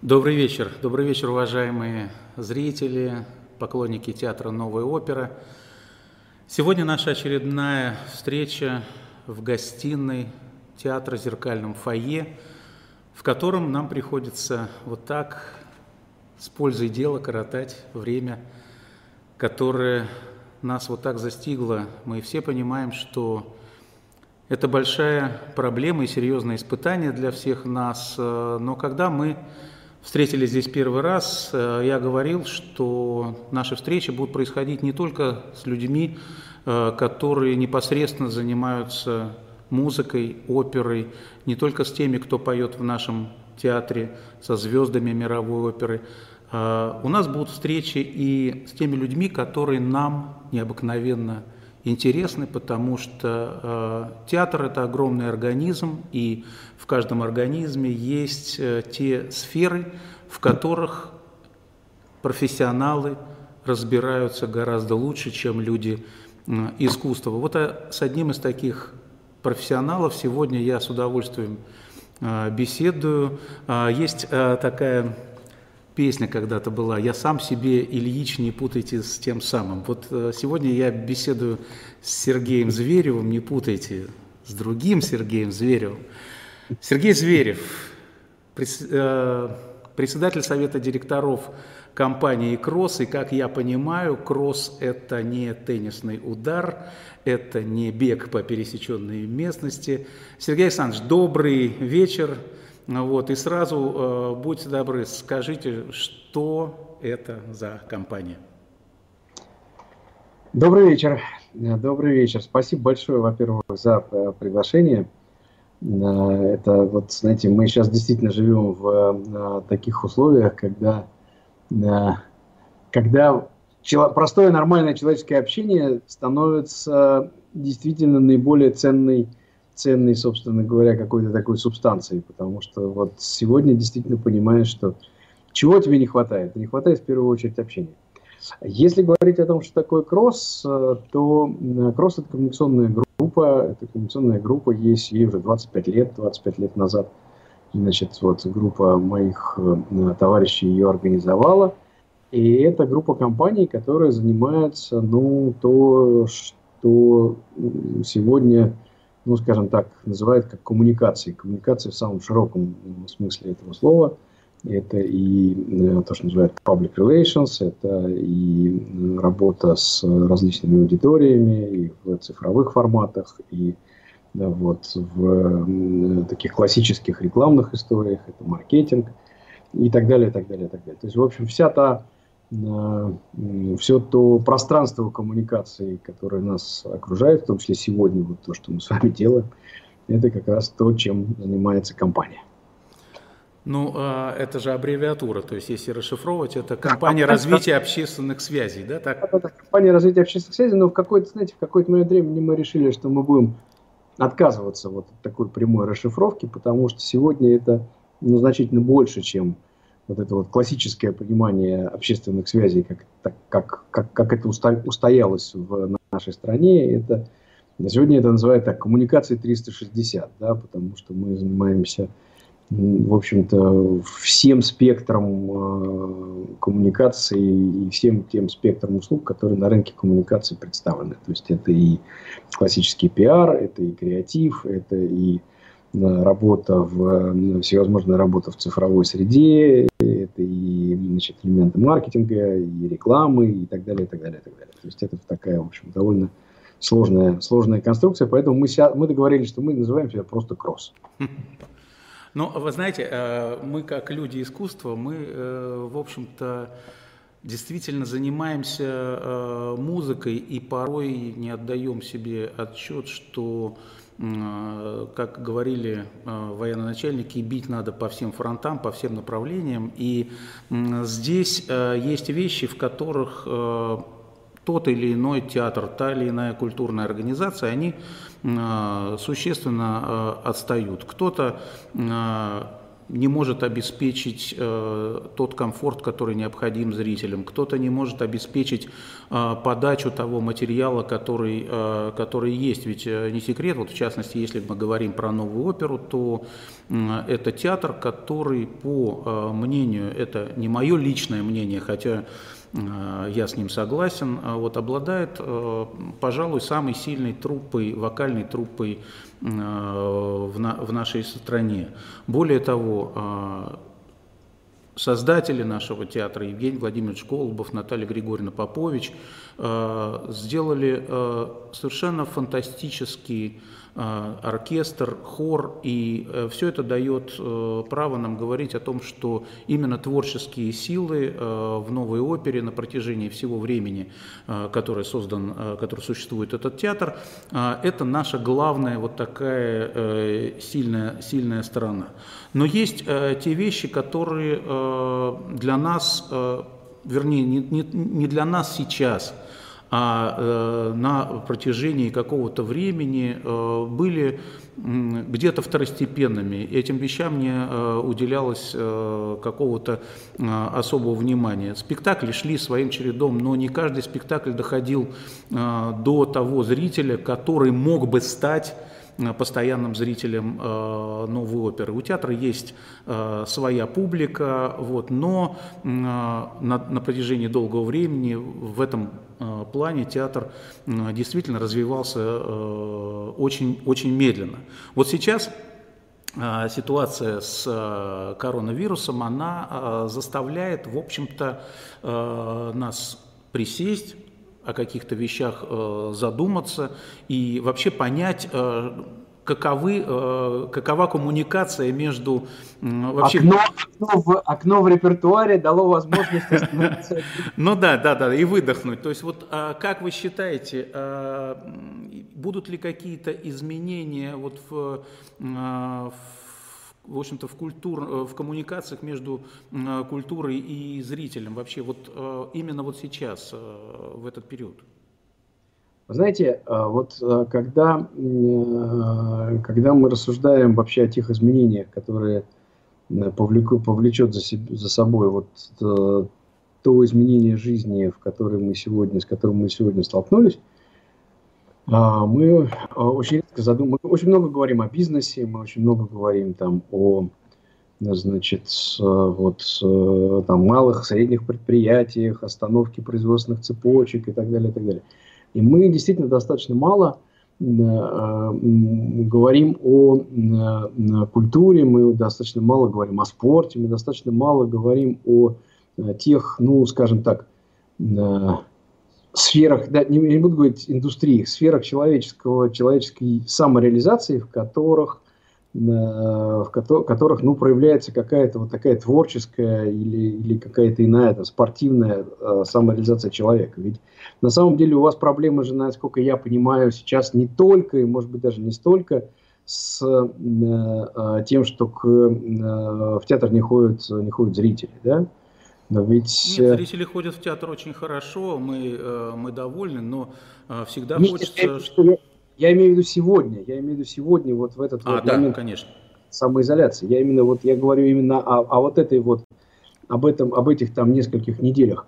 Добрый вечер. Добрый вечер, уважаемые зрители, поклонники театра «Новая опера». Сегодня наша очередная встреча в гостиной театра «Зеркальном фойе», в котором нам приходится вот так с пользой дела коротать время, которое нас вот так застигло. Мы все понимаем, что это большая проблема и серьезное испытание для всех нас. Но когда мы встретились здесь первый раз, э, я говорил, что наши встречи будут происходить не только с людьми, э, которые непосредственно занимаются музыкой, оперой, не только с теми, кто поет в нашем театре, со звездами мировой оперы. Э, у нас будут встречи и с теми людьми, которые нам необыкновенно интересны, потому что э, театр – это огромный организм, и в каждом организме есть э, те сферы, в которых профессионалы разбираются гораздо лучше, чем люди э, искусства. Вот а, с одним из таких профессионалов сегодня я с удовольствием э, беседую. Э, есть э, такая песня когда-то была «Я сам себе Ильич, не путайте с тем самым». Вот э, сегодня я беседую с Сергеем Зверевым, не путайте с другим Сергеем Зверевым. Сергей Зверев, э, председатель совета директоров компании «Кросс», и, как я понимаю, «Кросс» – это не теннисный удар, это не бег по пересеченной местности. Сергей Александрович, добрый вечер. Вот, и сразу, э, будьте добры, скажите, что это за компания? Добрый вечер. Э, добрый вечер. Спасибо большое, во-первых, за э, приглашение. Э, это вот, знаете, мы сейчас действительно живем в таких условиях, когда, когда простое нормальное человеческое общение становится действительно наиболее ценной ценной, собственно говоря, какой-то такой субстанцией, потому что вот сегодня действительно понимаешь, что чего тебе не хватает? Не хватает в первую очередь общения. Если говорить о том, что такое кросс, э, то кросс это коммуникационная группа, это коммуникационная группа, есть ей уже 25 лет, 25 лет назад, значит, вот группа моих э, товарищей ее организовала, и это группа компаний, которая занимается, ну, то, что сегодня ну, скажем так, называют как коммуникации. Коммуникации в самом широком смысле этого слова. Это и э, то, что называют public relations, это и работа с различными аудиториями, и в цифровых форматах, и вот в таких классических рекламных историях, это маркетинг и так далее, и так далее, и так далее. То есть, в общем, вся та все то пространство коммуникации, которое нас окружает, в том числе сегодня, вот то, что мы с вами делаем, это как раз то, чем занимается компания. Ну, а, это же аббревиатура, то есть если расшифровывать, это компания развития общественных связей, да? Так? Это компания развития общественных связей, но в какой-то, знаете, в какой-то момент времени мы решили, что мы будем отказываться вот от такой прямой расшифровки, потому что сегодня это ну, значительно больше, чем вот это вот классическое понимание общественных связей, как, так, как, как, как это устоялось в нашей стране, это сегодня это называют так коммуникации 360, да, потому что мы занимаемся, в общем-то, всем спектром э, коммуникации и всем тем спектром услуг, которые на рынке коммуникации представлены. То есть это и классический пиар, это и креатив, это и работа в, всевозможная работа в цифровой среде, это и значит, элементы маркетинга, и рекламы, и так далее, и так далее, и так далее. То есть это такая, в общем, довольно сложная, сложная конструкция, поэтому мы, ся, мы договорились, что мы называем себя просто кросс. Ну, вы знаете, э, мы как люди искусства, мы, э, в общем-то, действительно занимаемся э, музыкой и порой не отдаем себе отчет, что как говорили э, военноначальники, бить надо по всем фронтам, по всем направлениям. И здесь э, есть вещи, в которых тот или иной театр, та или иная культурная организация, они существенно отстают. Кто-то не может обеспечить э, тот комфорт, который необходим зрителям, кто-то не может обеспечить э, подачу того материала, который, э, который есть. Ведь э, не секрет, вот в частности, если мы говорим про новую оперу, то э, это театр, который, по э, мнению, это не мое личное мнение, хотя я с ним согласен, а вот обладает, э, пожалуй, самой сильной труппой, вокальной труппой в, на, в нашей стране. Более того, создатели нашего театра Евгений Владимирович Колубов, Наталья Григорьевна Попович сделали совершенно фантастический Э, оркестр, хор, и э, все это дает э, право нам говорить о том, что именно творческие силы в новой опере на протяжении всего времени, которое создан, который существует этот театр, это наша главная вот такая сильная, сильная сторона. Но есть те вещи, которые для нас, вернее, не, не, не для нас сейчас – а э, на протяжении какого-то времени э, были где-то второстепенными. Этим вещам не э, уделялось какого-то особого внимания. Спектакли шли своим чередом, но не каждый спектакль доходил до того зрителя, который мог бы стать постоянным зрителем э, новой оперы. У театра есть э, своя публика, вот, но на, на протяжении долгого времени в этом плане театр действительно развивался очень, очень медленно. Вот сейчас ситуация с коронавирусом, она заставляет, в общем-то, нас присесть, о каких-то вещах э, задуматься и вообще понять, э, каковы, э, какова коммуникация между вообще... Окно, окно, в, окно в репертуаре дало возможность остановиться. Ну да, да, да, и выдохнуть. То есть вот а, как вы считаете, а, будут ли какие-то изменения вот в, а, в общем-то, в, культур, э, в коммуникациях между э, культурой и зрителем вообще вот э, именно вот сейчас, в этот период? знаете, вот когда, когда мы рассуждаем вообще о тех изменениях, которые повлеку, повлечет за, себе, за собой вот то изменение жизни, в которой мы сегодня, с которым мы сегодня столкнулись, мы а, очень редко задум... мы очень много говорим о бизнесе, мы очень много говорим там о значит, вот, там, малых, средних предприятиях, остановке производственных цепочек и так далее, и так далее. И мы действительно достаточно мало а, говорим о культуре, мы достаточно мало говорим о спорте, мы достаточно мало говорим о тех, ну, скажем так, сферах, да, не, не буду говорить индустриях, сферах человеческого, человеческой самореализации, в которых, э, в ко- которых ну, проявляется какая-то вот такая творческая или, или какая-то иная там, спортивная э, самореализация человека. Ведь на самом деле у вас проблемы же, насколько я понимаю, сейчас не только, и может быть даже не столько, с э, э, тем, что к, э, в театр не ходят, не ходят зрители, да? Но ведь... Нет, э, зрители ходят в театр очень хорошо, мы, э, мы довольны, но э, всегда Нет, хочется... Я, я, я имею в виду сегодня, я имею в виду сегодня, вот в этот а, вот да, момент конечно. самоизоляции. Я именно вот, я говорю именно о, о вот этой вот, об этом, об этих там нескольких неделях.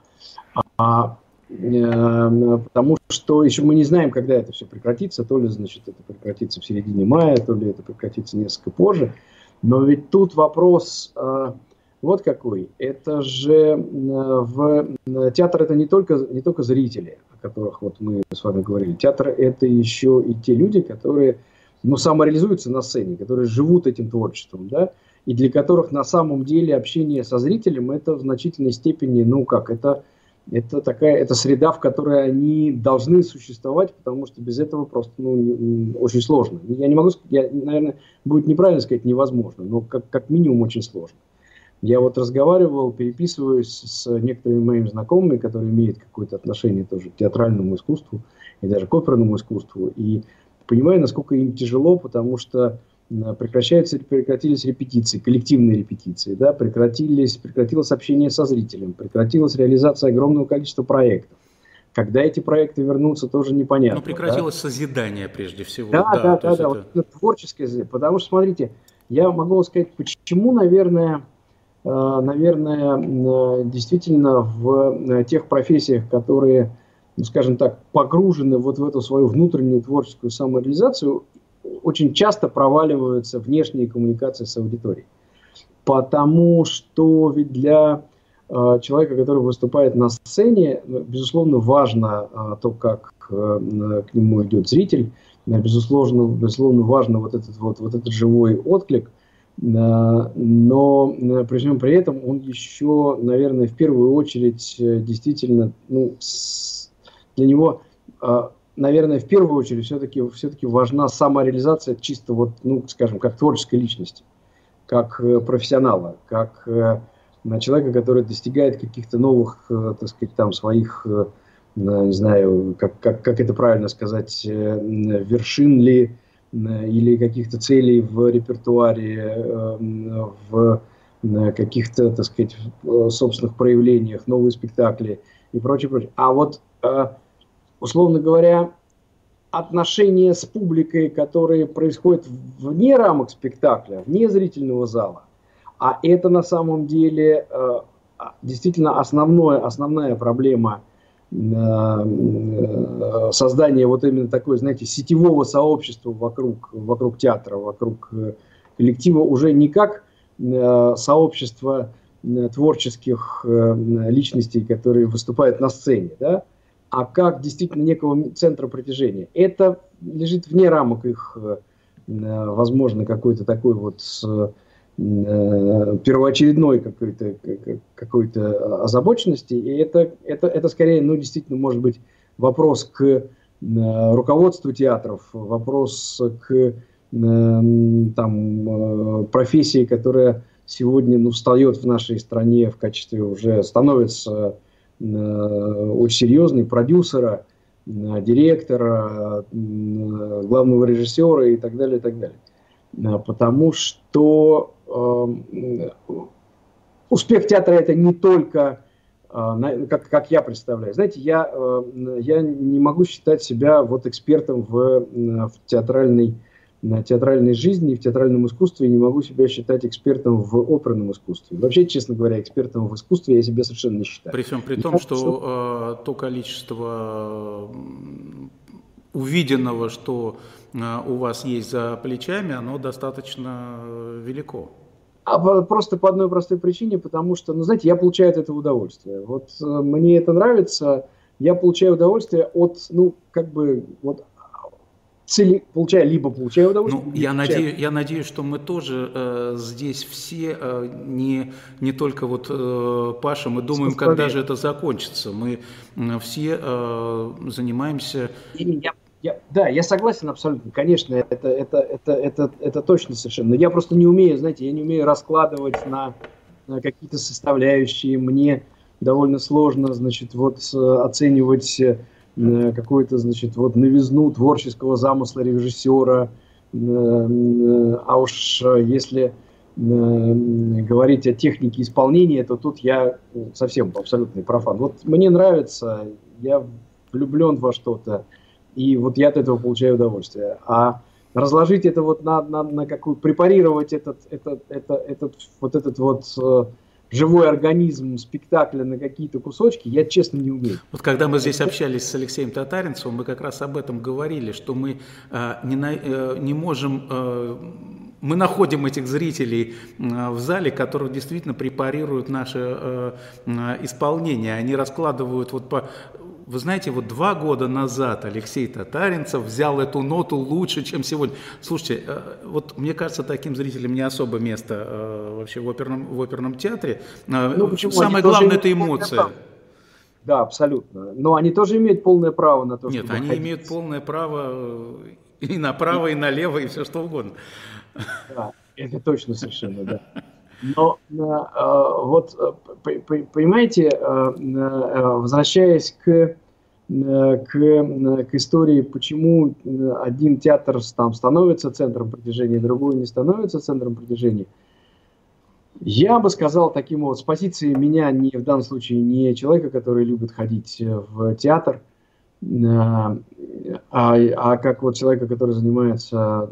А, э, потому что еще мы не знаем, когда это все прекратится, то ли, значит, это прекратится в середине мая, то ли это прекратится несколько позже. Но ведь тут вопрос... Э, вот какой. Это же э, в э, театр это не только, не только зрители, о которых вот мы с вами говорили. Театр это еще и те люди, которые ну, самореализуются на сцене, которые живут этим творчеством, да, и для которых на самом деле общение со зрителем это в значительной степени, ну как, это, это такая, это среда, в которой они должны существовать, потому что без этого просто, ну, очень сложно. Я не могу я, наверное, будет неправильно сказать невозможно, но как, как минимум очень сложно. Я вот разговаривал, переписываюсь с некоторыми моими знакомыми, которые имеют какое-то отношение тоже к театральному искусству и даже к оперному искусству. И понимаю, насколько им тяжело, потому что прекращаются, прекратились репетиции, коллективные репетиции, да, прекратились, прекратилось общение со зрителем, прекратилась реализация огромного количества проектов. Когда эти проекты вернутся, тоже непонятно. Ну, прекратилось да? созидание прежде всего. Да, да, да, да, да. Вот это творческое, потому что, смотрите, я могу сказать, почему, наверное, наверное, действительно в тех профессиях, которые, ну, скажем так, погружены вот в эту свою внутреннюю творческую самореализацию, очень часто проваливаются внешние коммуникации с аудиторией. Потому что ведь для э, человека, который выступает на сцене, ну, безусловно, важно э, то, как э, к нему идет зритель, э, безусловно, безусловно, важно вот этот, вот, вот этот живой отклик, э, но э, при всем при этом он еще, наверное, в первую очередь э, действительно, ну, для него э, наверное, в первую очередь все-таки все важна самореализация чисто вот, ну, скажем, как творческой личности, как э, профессионала, как э, человека, который достигает каких-то новых, э, так сказать, там своих, э, не знаю, как, как, как это правильно сказать, э, вершин ли, э, или каких-то целей в репертуаре, э, в э, каких-то, так сказать, собственных проявлениях, новые спектакли и прочее, прочее. А вот условно говоря, отношения с публикой, которые происходят вне рамок спектакля, вне зрительного зала. А это на самом деле э, действительно основное, основная проблема э, э, создания вот именно такой, знаете, сетевого сообщества вокруг, вокруг театра, вокруг коллектива, уже не как сообщество творческих личностей, которые выступают на сцене, да, а как действительно некого центра притяжения. Это лежит вне рамок их, э, возможно, какой-то такой вот э, первоочередной какой-то какой озабоченности. И это, это, это скорее, ну, действительно, может быть, вопрос к э, руководству театров, вопрос к там, профессии, которая сегодня ну, встает в нашей стране в качестве уже становится Э, очень серьезный, продюсера, э, директора, э, главного режиссера и так далее, и так далее. Потому что успех театра это не только, как, как я представляю. Знаете, я, я не могу считать себя вот экспертом в, в театральной на театральной жизни и в театральном искусстве не могу себя считать экспертом в оперном искусстве. Вообще, честно говоря, экспертом в искусстве я себя совершенно не считаю. При всем при том, что, что э, то количество увиденного, что э, у вас есть за плечами, оно достаточно э, велико. А просто по одной простой причине, потому что, ну, знаете, я получаю от этого удовольствие. Вот э, мне это нравится, я получаю удовольствие от, ну, как бы, вот цели, получая, либо получая удовольствие. Ну, я, надеюсь, я надеюсь, что мы тоже э, здесь все, э, не, не только вот э, Паша, мы думаем, когда же это закончится. Мы э, все э, занимаемся... Я, я, да, я согласен абсолютно. Конечно, это, это, это, это, это точно совершенно. Но я просто не умею, знаете, я не умею раскладывать на, на какие-то составляющие. Мне довольно сложно, значит, вот оценивать какую-то, значит, вот новизну творческого замысла режиссера. А уж если говорить о технике исполнения, то тут я совсем абсолютный профан. Вот мне нравится, я влюблен во что-то, и вот я от этого получаю удовольствие. А разложить это вот на, на, на какую, препарировать этот, этот, этот, этот, вот этот вот э, живой организм спектакля на какие-то кусочки, я честно не умею. Вот когда мы здесь общались с Алексеем Татаринцевым, мы как раз об этом говорили, что мы э, не, на, э, не можем... Э, мы находим этих зрителей в зале, которые действительно препарируют наше э, исполнение. Они раскладывают вот по вы знаете, вот два года назад Алексей Татаринцев взял эту ноту лучше, чем сегодня. Слушайте, э, вот мне кажется, таким зрителям не особо место э, вообще в оперном, в оперном театре. Э, ну, почему? Самое главное – это эмоция. Да, абсолютно. Но они тоже имеют полное право на то, Нет, чтобы они ходить. имеют полное право и направо, и налево, и все что угодно. Да, это точно совершенно, да. Но вот, понимаете, возвращаясь к Э, к, э, к истории, почему э, один театр там становится центром притяжения, другой не становится центром притяжения. Я бы сказал таким вот, с позиции меня не в данном случае не человека, который любит ходить в театр, а, а как вот человека, который занимается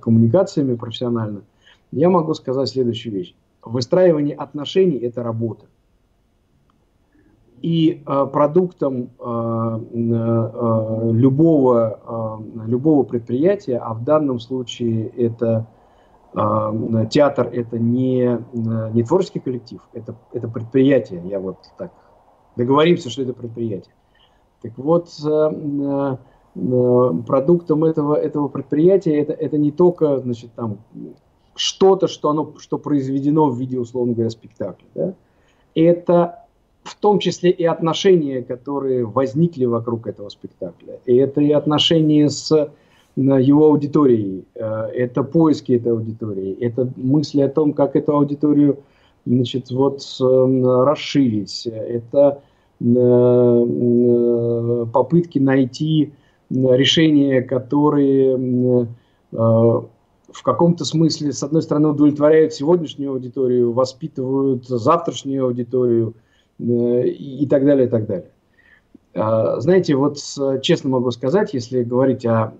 коммуникациями профессионально – я могу сказать следующую вещь. Выстраивание отношений – это работа. И э, продуктом э, э, любого, э, любого предприятия, а в данном случае это э, театр, это не, не творческий коллектив, это, это предприятие. Я вот так договоримся, что это предприятие. Так вот, э, э, продуктом этого, этого предприятия это, это не только значит, там, что-то, что, оно, что произведено в виде, условно говоря, спектакля. Да? Это том числе и отношения, которые возникли вокруг этого спектакля. И это и отношения с э, его аудиторией, э, это поиски этой аудитории, это мысли о том, как эту аудиторию значит, вот, расширить, это э, попытки найти решения, которые в каком-то смысле, с одной стороны, удовлетворяют сегодняшнюю аудиторию, воспитывают завтрашнюю аудиторию – Э, и так далее, и так далее. А, знаете, вот честно могу сказать, если говорить о,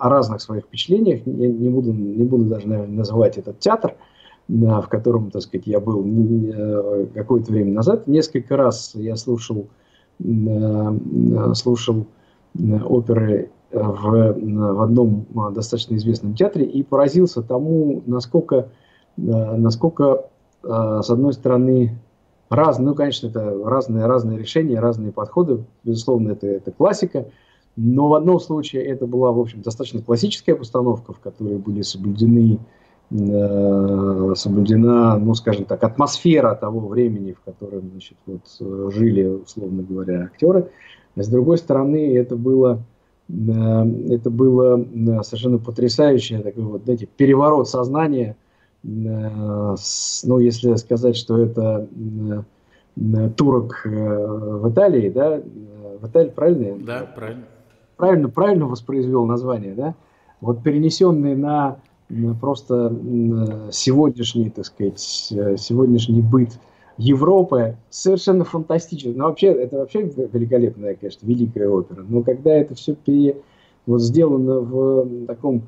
о разных своих впечатлениях, я не буду, не буду даже, наверное, называть этот театр, в котором, так сказать, я был э, какое-то время назад. Несколько раз я слушал, э, слушал оперы в, в одном достаточно известном театре и поразился тому, насколько, насколько с одной стороны, Разные, ну, конечно, это разные, разные решения, разные подходы. Безусловно, это, это классика. Но в одном случае это была, в общем, достаточно классическая постановка, в которой были соблюдены, э, соблюдена, ну, скажем так, атмосфера того времени, в котором, значит, вот, жили, условно говоря, актеры. А с другой стороны, это было, э, это было э, совершенно потрясающее такой вот, знаете, переворот сознания – Э, ну, если сказать, что это э, турок э, в Италии, да, в Италии, правильно? Да, правильно. Правильно, правильно воспроизвел название, да? Вот перенесенный на просто сегодняшний, так сказать, сегодняшний быт Европы совершенно фантастично. Ну, вообще, это вообще великолепная, конечно, великая опера. Но когда это все пере, вот сделано в таком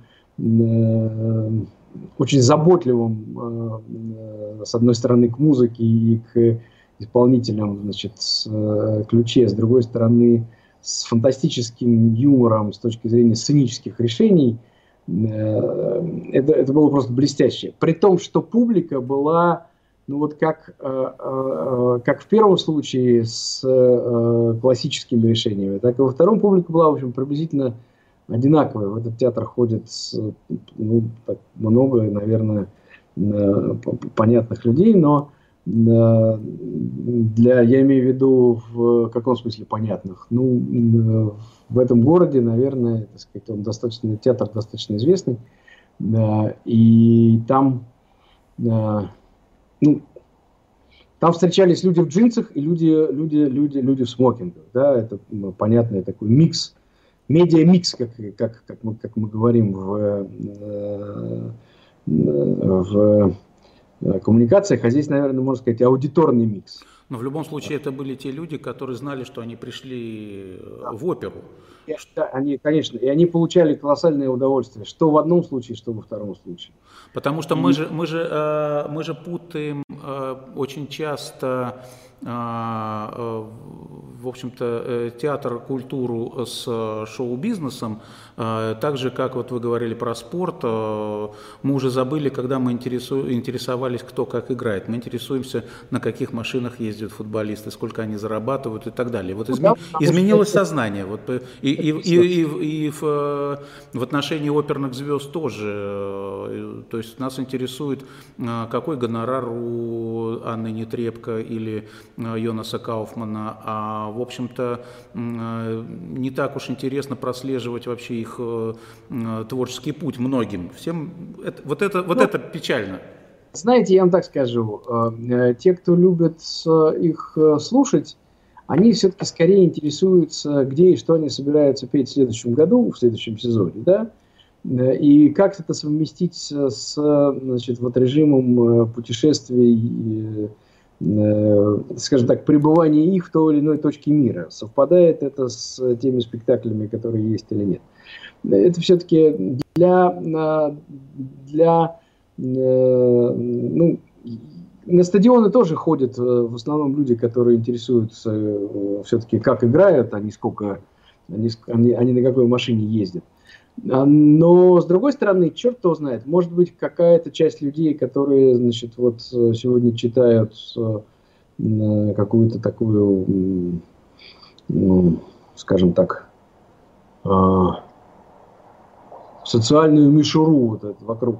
очень заботливым, э, э, с одной стороны, к музыке и к исполнителям, значит, э, ключе, с другой стороны, с фантастическим юмором с точки зрения сценических решений, это, это было просто блестяще. При том, что публика была, ну вот как, как в первом случае с классическими решениями, так и во втором публика была, в общем, приблизительно одинаковые. В этот театр ходит ну, много, наверное, э, понятных людей, но э, для, я имею в виду в каком смысле понятных? Ну, э, в этом городе, наверное, так сказать, он достаточно, театр достаточно известный, и там, ну, там встречались люди в джинсах и люди, люди, люди, люди в смокингах, да, это понятный такой микс медиа-микс, как, как, как, мы, как мы говорим в, э, в коммуникациях, а здесь, наверное, можно сказать, аудиторный микс. Но в любом случае это были те люди, которые знали, что они пришли да. в оперу. Да, они, конечно, и они получали колоссальное удовольствие, что в одном случае, что во втором случае. Потому что мы же, мы же, э, мы же путаем э, очень часто э, в общем-то, э, театр, культуру с шоу-бизнесом, а, так же, как вот вы говорили про спорт, э, мы уже забыли, когда мы интересу, интересовались, кто как играет. Мы интересуемся, на каких машинах ездят футболисты, сколько они зарабатывают и так далее. Вот ну изме, изменилось сознание. Вот, и, и, и, и, и в, в отношении оперных звезд тоже. То есть нас интересует, какой гонорар у Анны Нетребко или Э, Йонаса Кауфмана, а в общем-то э, не так уж интересно прослеживать вообще их э, творческий путь многим. Всем это, вот это вот ну, это печально. Знаете, я вам так скажу, те, кто любит их слушать, они все-таки скорее интересуются, где и что они собираются петь в следующем году, в следующем сезоне, да, и как это совместить с значит, вот режимом путешествий Э, скажем так, пребывание их в той или иной точке мира. Совпадает это с теми спектаклями, которые есть или нет. Это все-таки для, для ну, на стадионы тоже ходят в основном люди, которые интересуются все-таки, как играют, а не сколько, они, они, они на какой машине ездят. А, но, с другой стороны, черт его знает, может быть, какая-то часть людей, которые, значит, вот сегодня читают какую-то такую, ну, скажем так, а, социальную мишуру вот это, вокруг,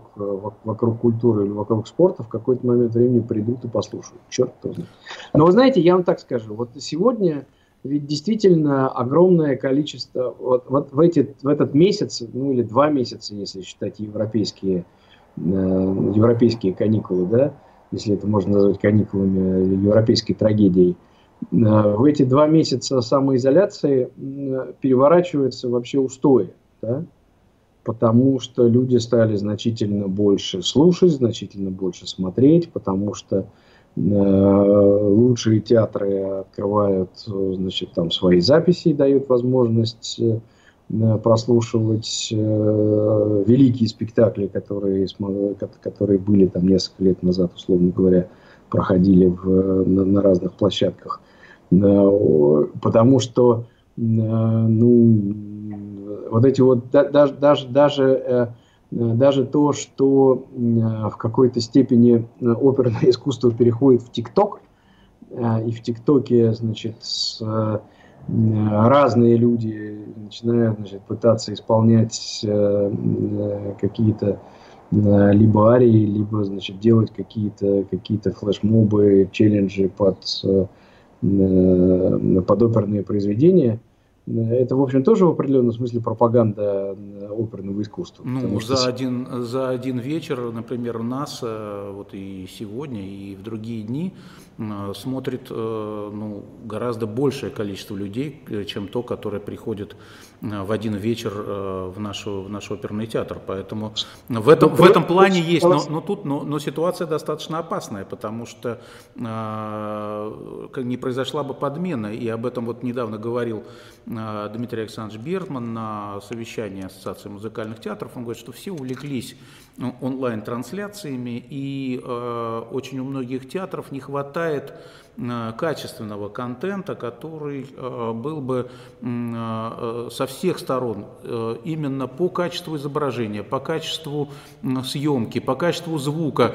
вокруг культуры или вокруг спорта в какой-то момент времени придут и послушают. Черт кто знает. Но вы знаете, я вам так скажу, вот сегодня ведь действительно огромное количество, вот, вот в, эти, в этот месяц, ну или два месяца, если считать европейские, э, европейские каникулы, да, если это можно назвать каникулами европейской трагедией, э, в эти два месяца самоизоляции э, переворачиваются вообще устои, да, потому что люди стали значительно больше слушать, значительно больше смотреть, потому что лучшие театры открывают значит, там свои записи и дают возможность э, прослушивать э, великие спектакли, которые, которые были там несколько лет назад, условно говоря, проходили в, на, на разных площадках. Потому что ну, вот эти вот даже, даже, даже Э, даже то, что э, в какой-то степени э, оперное искусство переходит в ТикТок, и в ТикТоке, значит, разные люди начинают значит, пытаться исполнять какие-то либо арии, либо значит, делать какие-то какие флешмобы, челленджи под, под оперные произведения – это, в общем, тоже в определенном смысле пропаганда э, оперного искусства. Ну, за, что... один, за один вечер, например, у нас, э, вот и сегодня, и в другие дни, э, смотрит ну, гораздо большее количество людей, чем то, которое приходит в один вечер в, нашу, в наш оперный театр. Поэтому в этом, в этом плане есть, но, но тут но, но ситуация достаточно опасная, потому что э, не произошла бы подмена, и об этом вот недавно говорил Дмитрий Александрович Бертман на совещании Ассоциации музыкальных театров. Он говорит, что все увлеклись ну, онлайн-трансляциями, и э, очень у многих театров не хватает э, качественного контента, который э, был бы э, со всех сторон, э, именно по качеству изображения, по качеству э, съемки, по качеству звука.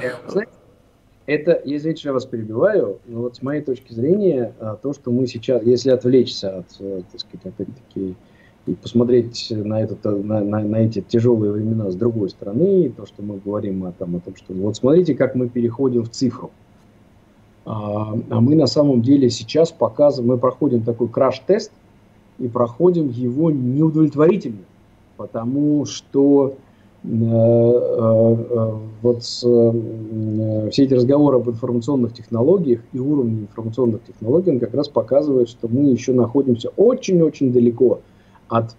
Это, извините, что я вас перебиваю, но вот с моей точки зрения, то, что мы сейчас, если отвлечься от, э, так сказать, опять-таки, и посмотреть на, этот, на, на, на эти тяжелые времена с другой стороны, то, что мы говорим о, там, о том, что вот смотрите, как мы переходим в цифру. Мы на самом деле сейчас показываем, мы проходим такой краш-тест и проходим его неудовлетворительно, потому что Э, э, э, вот все эти разговоры об информационных технологиях и уровне информационных технологий он как раз показывает, что мы еще находимся очень-очень далеко от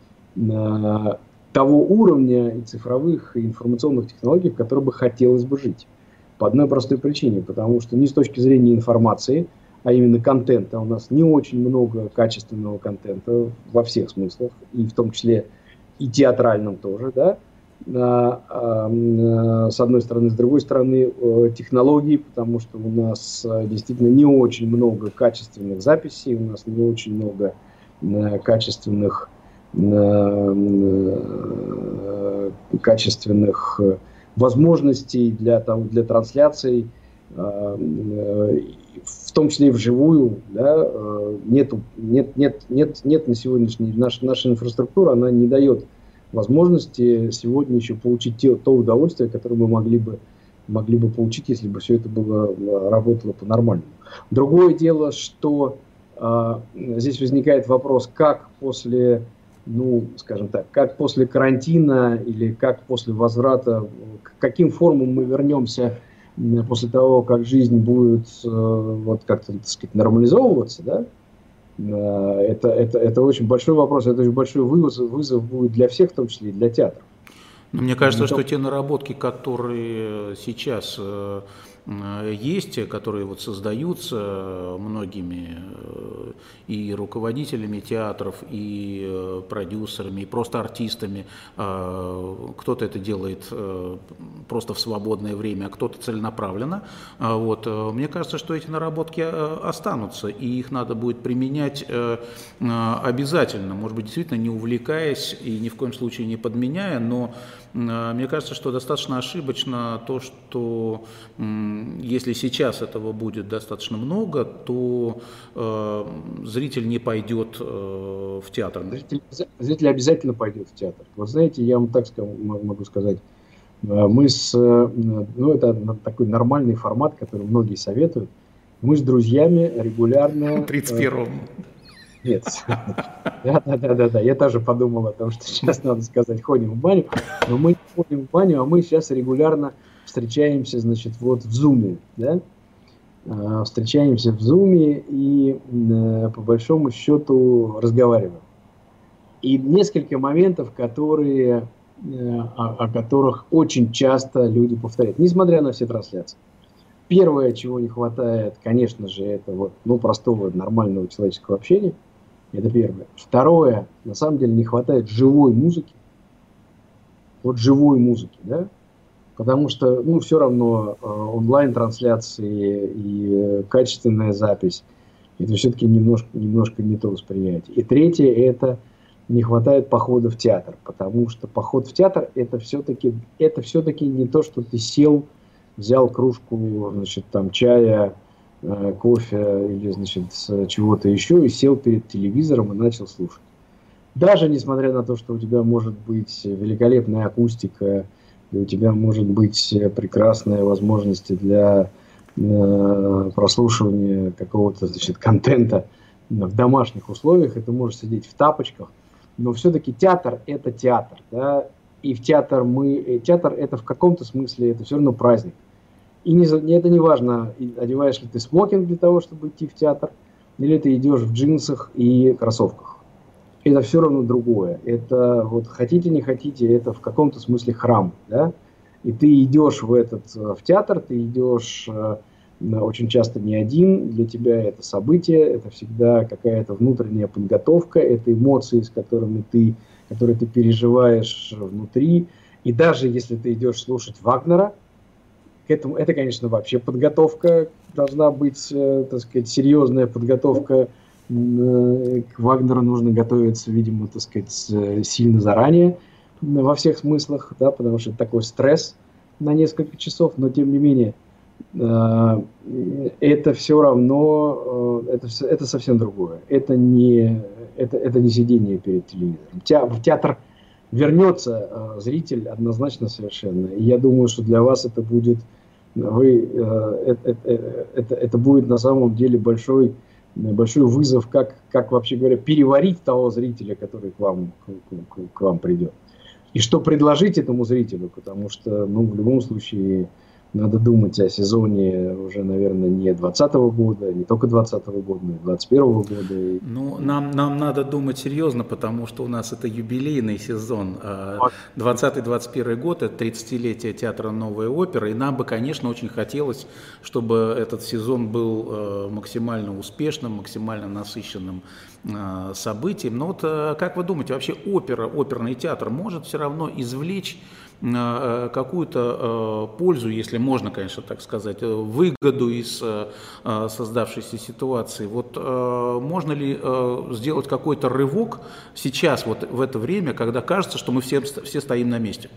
того уровня и цифровых и информационных технологий, в которых бы хотелось бы жить. По одной простой причине, потому что ни с точки зрения информации, а именно контента, у нас не очень много качественного контента во всех смыслах, и в том числе и театральном тоже, да, Э, с одной стороны, с другой стороны, э, технологии, потому что у нас э, действительно не очень много качественных записей, у нас не очень много качественных качественных возможностей для, там, для трансляций, в том числе и вживую, да, нету, нет, нет, нет, нет на сегодняшний, наша, наша инфраструктура, она не дает возможности сегодня еще получить те, то удовольствие, которое мы могли бы, могли бы получить, если бы все это было, э, работало по-нормальному. Другое дело, что э, здесь возникает вопрос, как после, ну, скажем так, как после карантина или как после возврата, к каким формам мы вернемся после того, как жизнь будет э, вот как-то, так сказать, нормализовываться, да, Э, это, это, это очень большой вопрос, это очень большой вызов, вызов будет для всех, в том числе и для театров. Но мне кажется, что те наработки, которые сейчас э, есть, которые вот создаются многими э, и руководителями театров, и продюсерами, и просто артистами. Кто-то это делает просто в свободное время, а кто-то целенаправленно. Вот. Мне кажется, что эти наработки останутся, и их надо будет применять обязательно. Может быть, действительно не увлекаясь и ни в коем случае не подменяя, но мне кажется, что достаточно ошибочно то, что если сейчас этого будет достаточно много, то э, зритель не пойдет э, в театр. Зритель, зритель обязательно пойдет в театр. Вот знаете, я вам так могу сказать, э, мы с, э, ну это такой нормальный формат, который многие советуют, мы с друзьями регулярно... 31-м. Нет. Да, да, да, да, да. Я тоже подумал о том, что сейчас надо сказать, ходим в баню. Но мы не ходим в баню, а мы сейчас регулярно встречаемся, значит, вот в Зуме, да? А, встречаемся в Зуме и э, по большому счету разговариваем. И несколько моментов, которые, э, о, о которых очень часто люди повторяют, несмотря на все трансляции. Первое, чего не хватает, конечно же, это вот, ну, простого нормального человеческого общения – это первое. Второе, на самом деле не хватает живой музыки. Вот живой музыки, да? Потому что, ну, все равно э, онлайн-трансляции и э, качественная запись, это все-таки немножко, немножко не то восприятие. И третье, это не хватает похода в театр, потому что поход в театр это все-таки это все-таки не то, что ты сел, взял кружку, значит, там чая, кофе или, значит, чего-то еще и сел перед телевизором и начал слушать. Даже несмотря на то, что у тебя может быть великолепная акустика, и у тебя может быть прекрасные возможности для э, прослушивания какого-то значит, контента в домашних условиях, и ты можешь сидеть в тапочках, но все-таки театр – это театр, да, и в театр мы, театр – это в каком-то смысле, это все равно праздник. И не, это не важно, одеваешь ли ты смокинг для того, чтобы идти в театр, или ты идешь в джинсах и кроссовках. Это все равно другое. Это вот хотите, не хотите, это в каком-то смысле храм, да? И ты идешь в этот э, в театр, ты идешь э, очень часто не один, для тебя это событие, это всегда какая-то внутренняя подготовка, это эмоции, с которыми ты, которые ты переживаешь внутри. И даже если ты идешь слушать Вагнера, к этому, это, конечно, вообще подготовка должна быть, э, так сказать, серьезная подготовка. Э, к Вагнеру нужно готовиться, видимо, так сказать, э, сильно заранее во всех смыслах, да, потому что это такой стресс на несколько часов, но тем не менее это все равно, это, это совсем другое. Это не, это, это не сидение перед телевизором. В театр вернется зритель однозначно совершенно. И я думаю, что для вас это будет вы, э, это, это, это, это будет на самом деле большой, большой вызов, как, как вообще говоря, переварить того зрителя, который к вам, к, к, к вам придет. И что предложить этому зрителю, потому что, ну, в любом случае, надо думать о сезоне уже, наверное, не 2020 года, не только 2020 года, но и 2021 года. Ну, нам, нам надо думать серьезно, потому что у нас это юбилейный сезон. 2020-2021 а год – это 30-летие театра «Новая опера», и нам бы, конечно, очень хотелось, чтобы этот сезон был э, максимально успешным, максимально насыщенным э, событием. Но вот э, как вы думаете, вообще опера, оперный театр может все равно извлечь какую-то э, пользу, если можно, конечно, так сказать, э, выгоду из создавшейся ситуации. Вот можно ли сделать какой-то рывок сейчас, вот в это время, когда кажется, что мы все, все стоим на месте?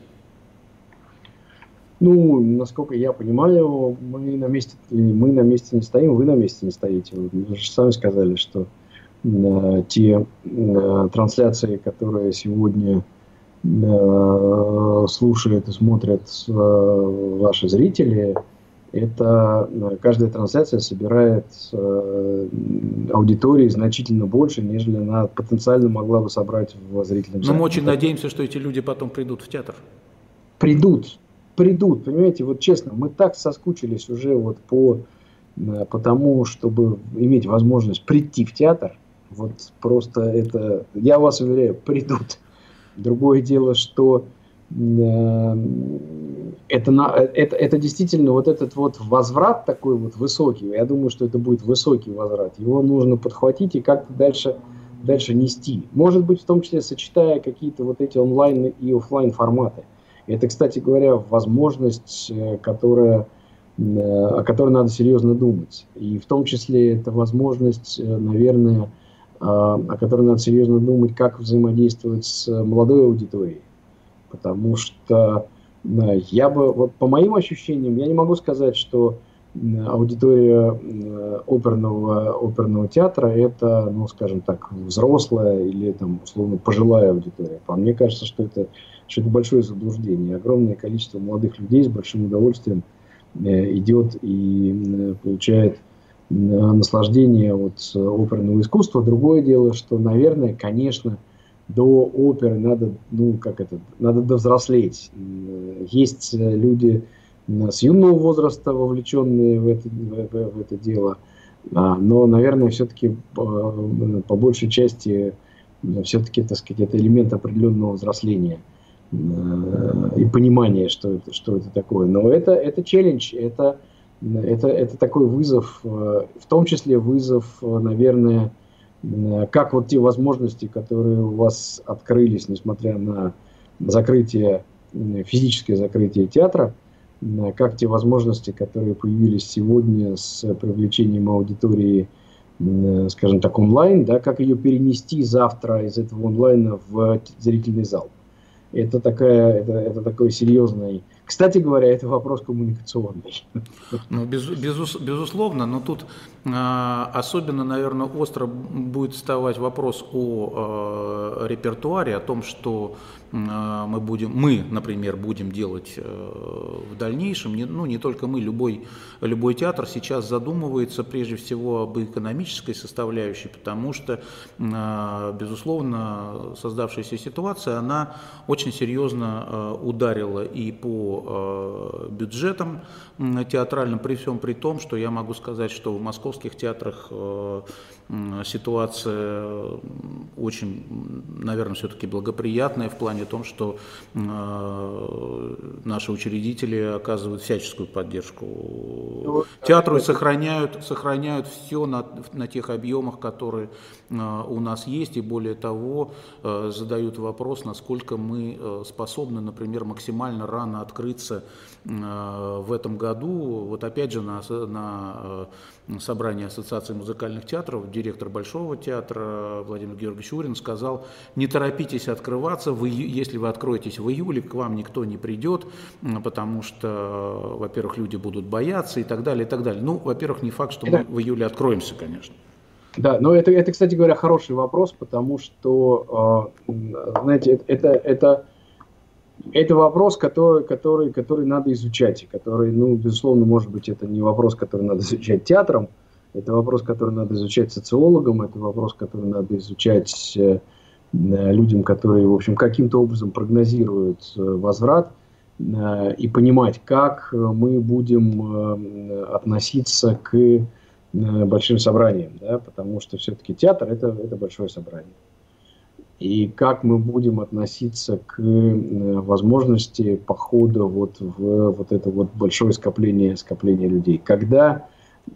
Ну, насколько я понимаю, мы на месте, мы на месте не стоим, вы на месте не стоите. Вы же сами сказали, что э, те э, трансляции, которые сегодня Э, слушают и смотрят э, ваши зрители, это э, каждая трансляция собирает аудитории значительно больше, нежели она потенциально могла бы собрать в зрительном зале. Но мы очень надеемся, что эти люди потом придут в театр. Придут, придут, понимаете, вот честно, мы так соскучились уже вот по, по тому, чтобы иметь возможность прийти в театр, вот просто это, я вас уверяю, придут. Другое дело, что э, это, это, это действительно вот этот вот возврат такой вот высокий, я думаю, что это будет высокий возврат, его нужно подхватить и как-то дальше, дальше нести. Может быть, в том числе сочетая какие-то вот эти онлайн и офлайн форматы. Это, кстати говоря, возможность, э, которая, э, о которой надо серьезно думать. И в том числе это возможность, э, наверное, о которой надо серьезно думать, как взаимодействовать с молодой аудиторией. Потому что я бы, вот по моим ощущениям, я не могу сказать, что аудитория оперного, оперного театра это, ну, скажем так, взрослая или там, условно, пожилая аудитория. По мне кажется, что это, что это большое заблуждение. Огромное количество молодых людей с большим удовольствием э, идет и получает наслаждение от оперного искусства. Другое дело, что, наверное, конечно, до оперы надо, ну, как это, надо довзрослеть. Есть э, люди с юного возраста, вовлеченные в это, в, в это дело, а, но, наверное, все-таки по, большей части все-таки, так сказать, это элемент определенного взросления э, и понимания, что это, что это такое. Но это, это челлендж, это, это, это такой вызов, э, в том числе вызов, наверное, Э, как вот те возможности, которые у вас открылись, несмотря на закрытие, физическое закрытие театра, э, как те возможности, которые появились сегодня с привлечением аудитории, э, скажем так, онлайн, да, как ее перенести завтра из этого онлайна в зрительный зал. Это, такая, это, это такой серьезный кстати говоря, это вопрос коммуникационный. Ну, без, без, безусловно, но тут э, особенно, наверное, остро будет вставать вопрос о э, репертуаре, о том, что э, мы будем, мы, например, будем делать э, в дальнейшем. Не, ну, не только мы, любой, любой театр сейчас задумывается прежде всего об экономической составляющей, потому что, э, безусловно, создавшаяся ситуация, она очень серьезно э, ударила и по Э, бюджетом театральным, при всем при том, что я могу сказать, что в московских театрах э, ситуация очень, наверное, все-таки благоприятная в плане том, что э, наши учредители оказывают всяческую поддержку. Ну, театру и сохраняют, сохраняют все на, на тех объемах, которые у нас есть, и более того, задают вопрос, насколько мы способны, например, максимально рано открыться в этом году. Вот опять же на, на собрании Ассоциации музыкальных театров директор Большого театра Владимир Георгиевич Урин сказал, не торопитесь открываться, вы, если вы откроетесь в июле, к вам никто не придет, потому что, во-первых, люди будут бояться и так далее, и так далее. Ну, во-первых, не факт, что мы в июле откроемся, конечно. Да, но это, это, кстати говоря, хороший вопрос, потому что, э, знаете, это, это это вопрос, который, который, который надо изучать, который, ну, безусловно, может быть, это не вопрос, который надо изучать театром, это вопрос, который надо изучать социологам, это вопрос, который надо изучать э, людям, которые, в общем, каким-то образом прогнозируют э, возврат, э, и понимать, как мы будем э, относиться к э, большим собраниям, да, потому что все-таки театр это, это большое собрание и как мы будем относиться к э, возможности похода вот в вот это вот большое скопление, скопление людей. Когда,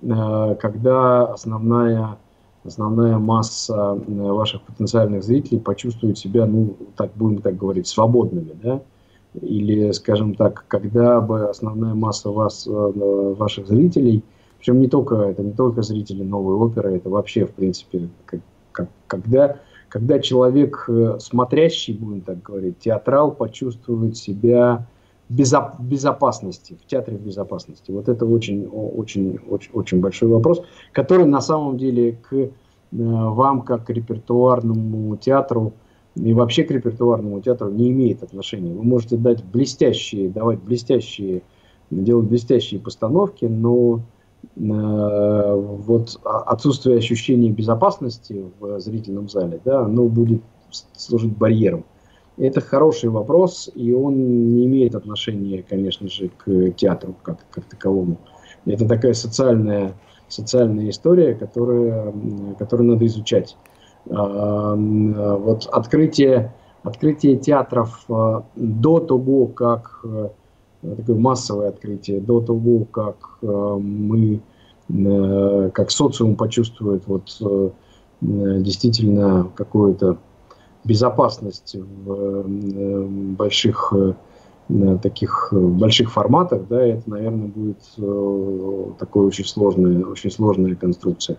э, когда основная, основная масса э, ваших потенциальных зрителей почувствует себя, ну, так будем так говорить, свободными, да, или, скажем так, когда бы основная масса вас, ваших зрителей, причем не только, это не только зрители новой оперы, это вообще, в принципе, как, как, когда когда человек, э, смотрящий, будем так говорить, театрал, почувствует себя в безопасности, в театре в безопасности. Вот это очень, очень, очень, очень большой вопрос, который на самом деле к э, вам, как к репертуарному театру, и вообще к репертуарному театру не имеет отношения. Вы можете дать блестящие, давать блестящие, делать блестящие постановки, но вот отсутствие ощущения безопасности в зрительном зале, да, оно будет служить барьером. Это хороший вопрос, и он не имеет отношения, конечно же, к театру как, как таковому. Это такая социальная, социальная история, которая, которую надо изучать. А, вот открытие, открытие театров до того, как такое массовое открытие, до того, как мы, как социум почувствует вот действительно какую-то безопасность в больших таких больших форматах, да, это, наверное, будет э, такой очень сложная, очень сложная конструкция.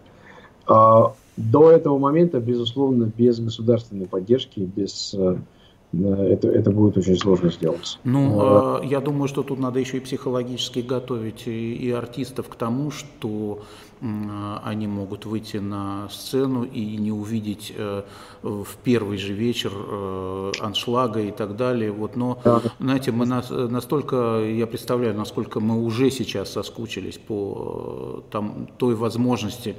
А до этого момента, безусловно, без государственной поддержки, без э, это, это будет очень сложно сделать. Ну, а, я думаю, что тут надо еще и психологически готовить и, и артистов к тому, что они могут выйти на сцену и не увидеть э, в первый же вечер э, аншлага и так далее. Вот, но, да. знаете, мы нас, настолько, я представляю, насколько мы уже сейчас соскучились по э, там, той возможности,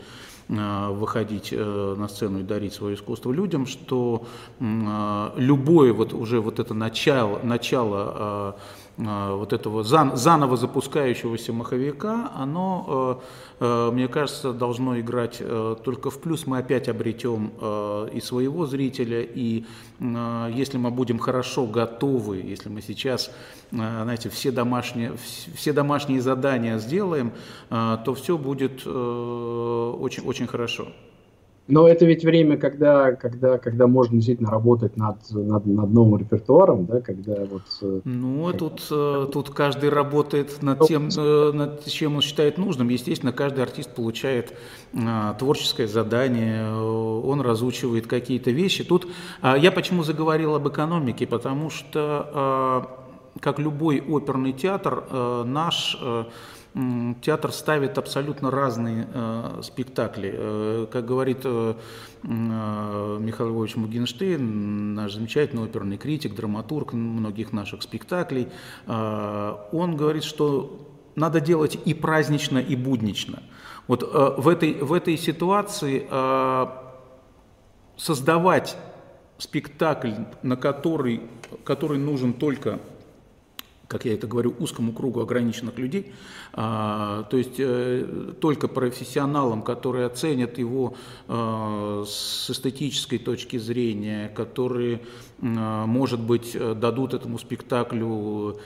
выходить на сцену и дарить свое искусство людям, что любое вот уже вот это начало, начало Э, вот этого заново запускающегося маховика, оно, э, э, мне кажется, должно играть только в плюс. Мы опять обретем и своего зрителя, и если мы будем хорошо готовы, если мы сейчас, знаете, все домашние, все домашние задания сделаем, то все будет очень, очень хорошо. Но это ведь время, когда, когда, когда можно действительно работать над, над, над новым репертуаром, да, когда вот... Э, ну, как... тут, э, тут каждый работает над тем, э, над чем он считает нужным. Естественно, каждый артист получает творческое задание, он разучивает какие-то вещи. Тут а, я почему заговорил об экономике, потому что, как любой оперный театр, наш театр ставит абсолютно разные э, спектакли. Э, как говорит э, э, Михаил Львович Мугенштейн, наш замечательный оперный критик, драматург многих наших спектаклей, э, он говорит, что надо делать и празднично, и буднично. Вот э, в, этой, в этой ситуации э, создавать спектакль, на который, который нужен только как я это говорю, узкому кругу ограниченных людей, то есть э, только профессионалам, которые оценят его э, с эстетической точки зрения, которые, э, может быть, дадут этому спектаклю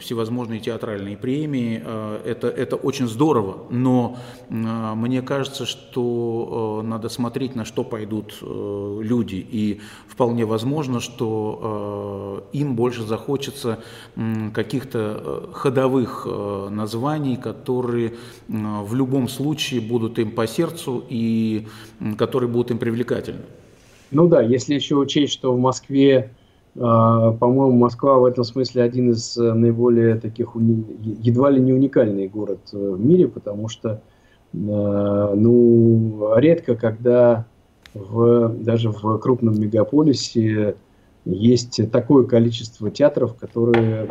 всевозможные театральные премии, это, это очень здорово, но мне кажется, что надо смотреть, на что пойдут люди, и вполне возможно, что им больше захочется каких-то ходовых э, названий, которые в любом случае будут им по сердцу и которые будут им привлекательны. Ну да, если еще учесть, что в Москве, э, по-моему, Москва в этом смысле один из наиболее таких, едва ли не уникальный город в мире, потому что, ну, редко, когда в, даже в крупном мегаполисе есть такое количество театров, которые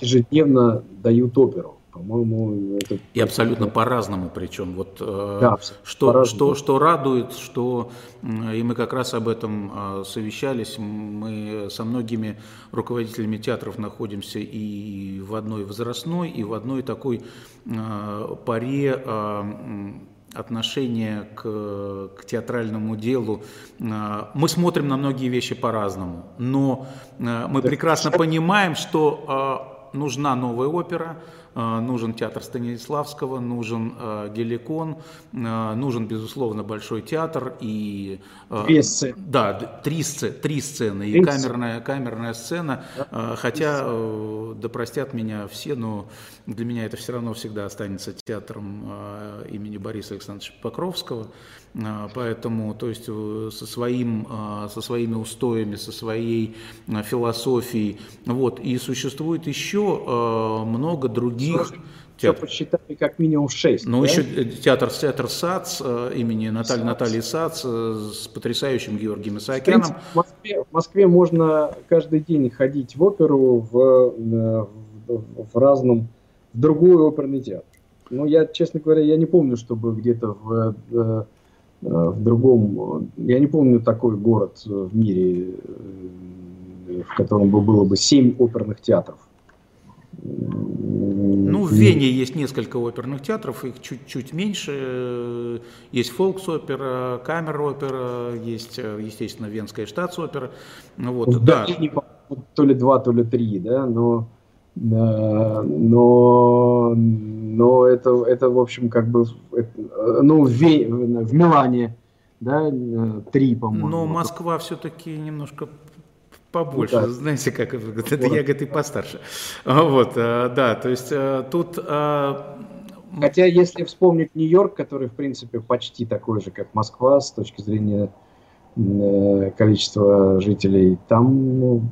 ежедневно дают оперу. По-моему, это... И абсолютно по-разному причем. Вот, э, да, что, что, что радует, что, и мы как раз об этом э, совещались, мы со многими руководителями театров находимся и в одной возрастной, и в одной такой э, паре отношение к, к театральному делу. Мы смотрим на многие вещи по-разному, но мы прекрасно понимаем, что нужна новая опера, Э, нужен театр Станиславского, нужен э, Геликон, э, нужен, безусловно, Большой театр и... Две сцены. Да, три, сцены, три сцены и камерная, камерная сцена, да. хотя, да простят меня все, но для меня это все равно всегда останется театром имени Бориса Александровича Покровского. А, поэтому, то есть э, со, своим, со своими устоями, со своей философией. Вот. И существует еще много других... Все посчитали как минимум шесть. Ну, да? еще э, театр, театр САЦ э, имени Натальи САЦ. Натальи САЦ с потрясающим Георгием Исаакяном. В Москве, в Москве можно каждый день ходить в оперу в, в, в разном, в другой оперный театр. Ну, я, честно говоря, я не помню, чтобы где-то в Э, в другом, я не помню такой город э, в мире, э, в котором бы было бы семь оперных театров. Ну, в Вене есть несколько оперных театров, их чуть-чуть меньше. Есть фолкс-опера, камер-опера, есть, естественно, Венская штатс-опера. Вот, в да. Берлине, то ли два, то ли три, да, но, но, но это, это, в общем, как бы, ну, в, в Милане, да, три, по-моему. Но Москва все-таки немножко побольше, да. знаете, как это вот. я, говорит, и постарше. А, вот, э, да, то есть э, тут... Э, Хотя, если вспомнить Нью-Йорк, который, в принципе, почти такой же, как Москва, с точки зрения количества жителей, там, ну,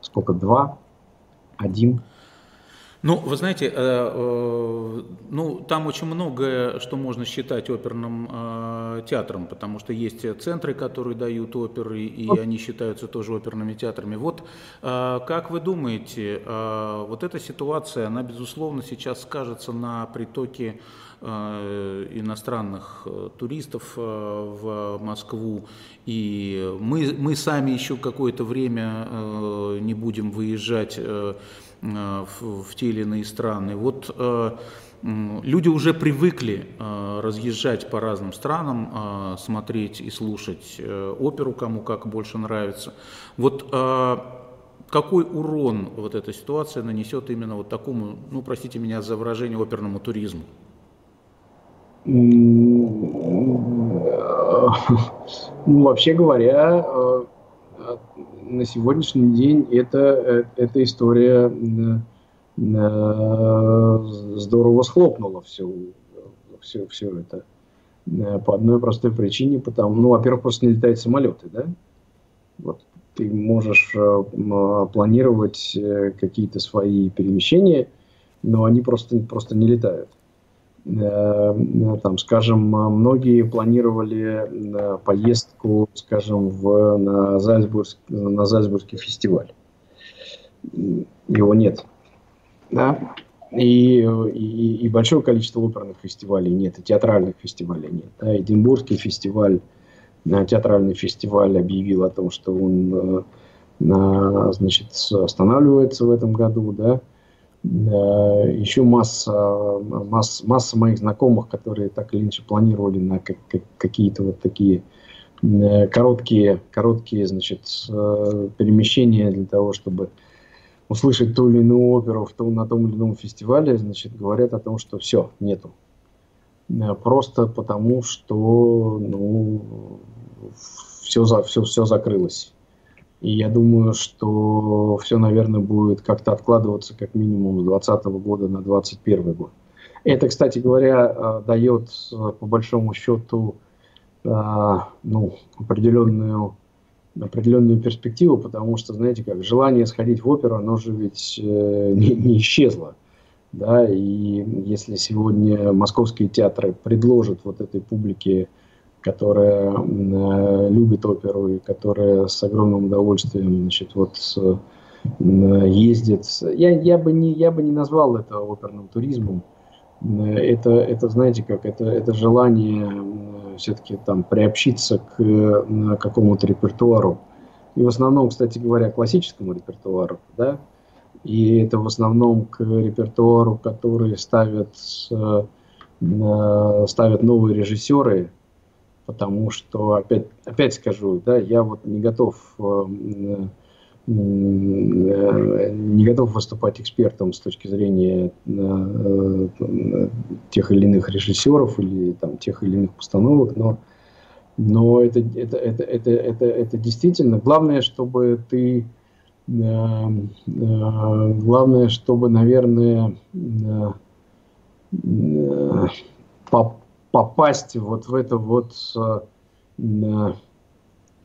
сколько, два, один, ну, вы знаете, э, э, ну, там очень многое, что можно считать оперным э, театром, потому что есть центры, которые дают оперы, и они считаются тоже оперными театрами. Вот как вы думаете, вот эта ситуация, она, безусловно, сейчас скажется на притоке иностранных туристов в Москву, и мы, мы сами еще какое-то время не будем выезжать Э, в, в те или иные страны. Вот э, люди уже привыкли э, разъезжать по разным странам, смотреть и слушать оперу, кому как больше нравится. Вот какой урон вот эта ситуация нанесет именно вот такому, ну, простите меня за выражение, оперному туризму? Ну, вообще говоря, на сегодняшний день это, э, эта история здорово схлопнула все, все, все это. Э, по одной простой причине, потому, ну, во-первых, просто не летают самолеты, да? Вот ты можешь э, планировать какие-то свои перемещения, но они просто, просто не летают. Э, там, скажем, многие планировали э, поездку, скажем, в, на, Зальцбург, на Зальцбургский фестиваль. Его нет. Да? И, и, и большое количество оперных фестивалей нет, и театральных фестивалей нет. Да? Эдинбургский фестиваль, э, театральный фестиваль объявил о том, что он значит, останавливается в этом году, да, еще масса, масса, масса моих знакомых, которые так или иначе планировали на как, как, какие-то вот такие короткие, короткие значит, э, перемещения для того, чтобы услышать ту или иную оперу в том, на том или ином фестивале, значит, говорят о том, что все, нету. Э, просто потому, что ну, все, все, все закрылось. И я думаю, что все, наверное, будет как-то откладываться как минимум с 2020 года на 2021 год. Это, кстати говоря, э, дает э, по большому счету э, ну, определенную, определенную перспективу, потому что, знаете, как желание сходить в оперу, оно же ведь не, не исчезло. Да, и если сегодня московские театры предложат вот этой публике которая э, любит оперу и которая с огромным удовольствием значит, вот, э, ездит. Я, я, бы не, я бы не назвал это оперным туризмом. Это, это знаете, как это, это желание э, все-таки там приобщиться к какому-то репертуару. И в основном, кстати говоря, классическому репертуару, да, и это в основном к репертуару, который ставят, ставят новые режиссеры, потому что, опять, опять скажу, да, я вот не готов, э, э, не готов выступать экспертом с точки зрения э, тех или иных режиссеров или там, тех или иных постановок, но, но это, это, это, это, это, это действительно, главное, чтобы ты, главное, чтобы, наверное, по попасть вот в это вот, э,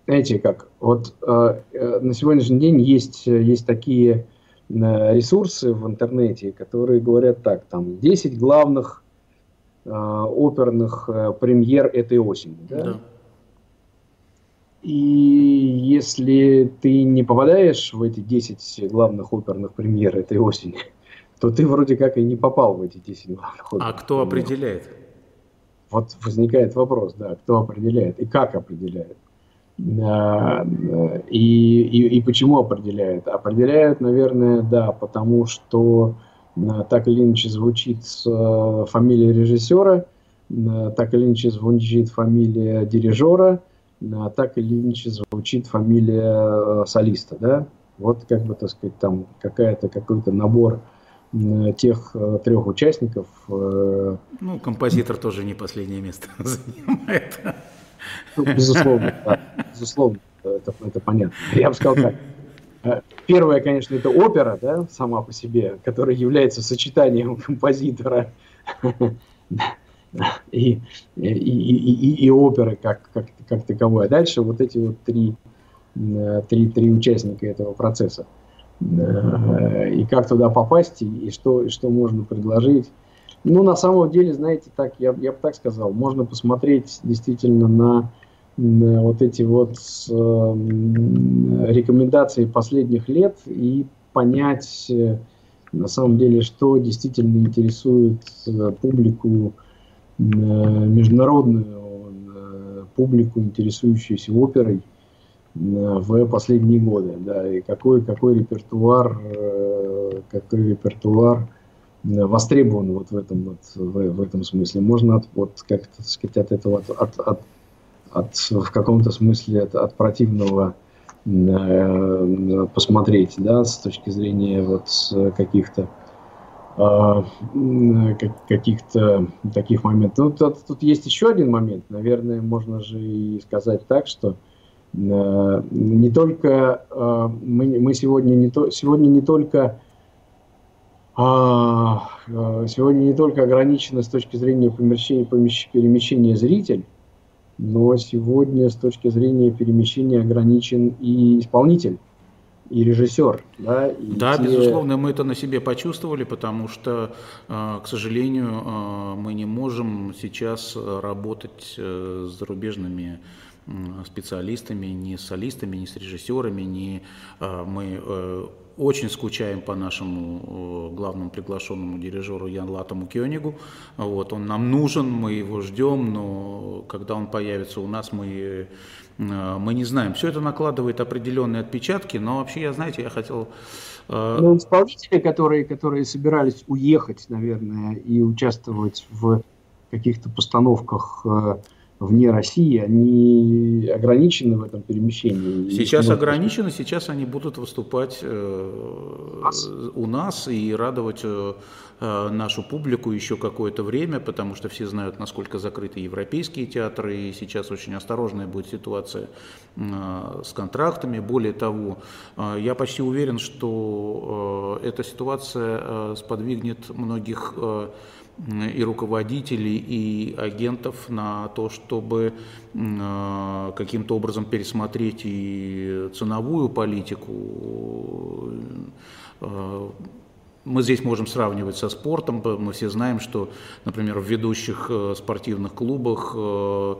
знаете, как, вот э, э, на сегодняшний день есть, есть такие ресурсы в интернете, которые говорят так, там 10 главных оперных премьер этой осени. Да? Да. И если ты не попадаешь в эти 10 главных оперных премьер этой осени, то ты вроде как и не попал в эти 10 главных оперных А кто премьер. определяет? Вот возникает вопрос, да, кто определяет и как определяет. И, и, и почему определяют? Определяют, наверное, да, потому что так или иначе звучит фамилия режиссера, так или иначе звучит фамилия дирижера, так или иначе звучит фамилия солиста, да? Вот как бы, так сказать, там какая-то, какой-то набор тех э, трех участников. Э, ну, композитор тоже не последнее место занимает. Ну, безусловно, да, безусловно, это, это понятно. Я бы сказал так. Э, первое, конечно, это опера, да, сама по себе, которая является сочетанием композитора и, и, и, и, и оперы как, как, как таковой. А дальше вот эти вот три, три, три участника этого процесса. Э, и как туда попасть, и что, и что можно предложить. Ну, на самом деле, знаете, так, я, я бы так сказал, можно посмотреть действительно на, на вот эти вот э, рекомендации последних лет и понять, э, на самом деле, что действительно интересует э, публику, э, международную э, публику, интересующуюся оперой, в последние годы, да, и какой, какой репертуар, э, какой репертуар востребован вот в этом, вот, в, в этом смысле. Можно от, вот, как-то сказать, от этого, от, от, от, от в каком-то смысле от, от противного э, посмотреть, да, с точки зрения вот каких-то э, каких-то таких моментов. Ну, тут, тут есть еще один момент, наверное, можно же и сказать так, что Э, не только э, мы, мы сегодня не то сегодня не только а, э, сегодня не только ограничено с точки зрения перемещения, перемещения зритель, но сегодня с точки зрения перемещения ограничен и исполнитель, и режиссер. Да, и да те... безусловно, мы это на себе почувствовали, потому что, к сожалению, мы не можем сейчас работать с зарубежными специалистами, ни с солистами, ни с режиссерами, ни а, мы э, очень скучаем по нашему главному приглашенному дирижеру Ян Латому Кёнигу. Вот, он нам нужен, мы его ждем, но когда он появится у нас, мы, э, мы не знаем. Все это накладывает определенные отпечатки, но вообще, я, знаете, я хотел... Э, ну, исполнители, которые, которые собирались уехать, наверное, и участвовать в каких-то постановках вне России, они ограничены в этом перемещении. Сейчас и, ограничены, сейчас они будут выступать э, у нас и радовать э, э, нашу публику еще какое-то время, потому что все знают, насколько закрыты европейские театры, и сейчас очень осторожная будет ситуация э, с контрактами. Более того, э, я почти уверен, что э, эта ситуация э, сподвигнет многих э, и руководителей, и агентов на то, чтобы а, каким-то образом пересмотреть и ценовую политику а, мы здесь можем сравнивать со спортом. Мы все знаем, что, например, в ведущих э, спортивных клубах э,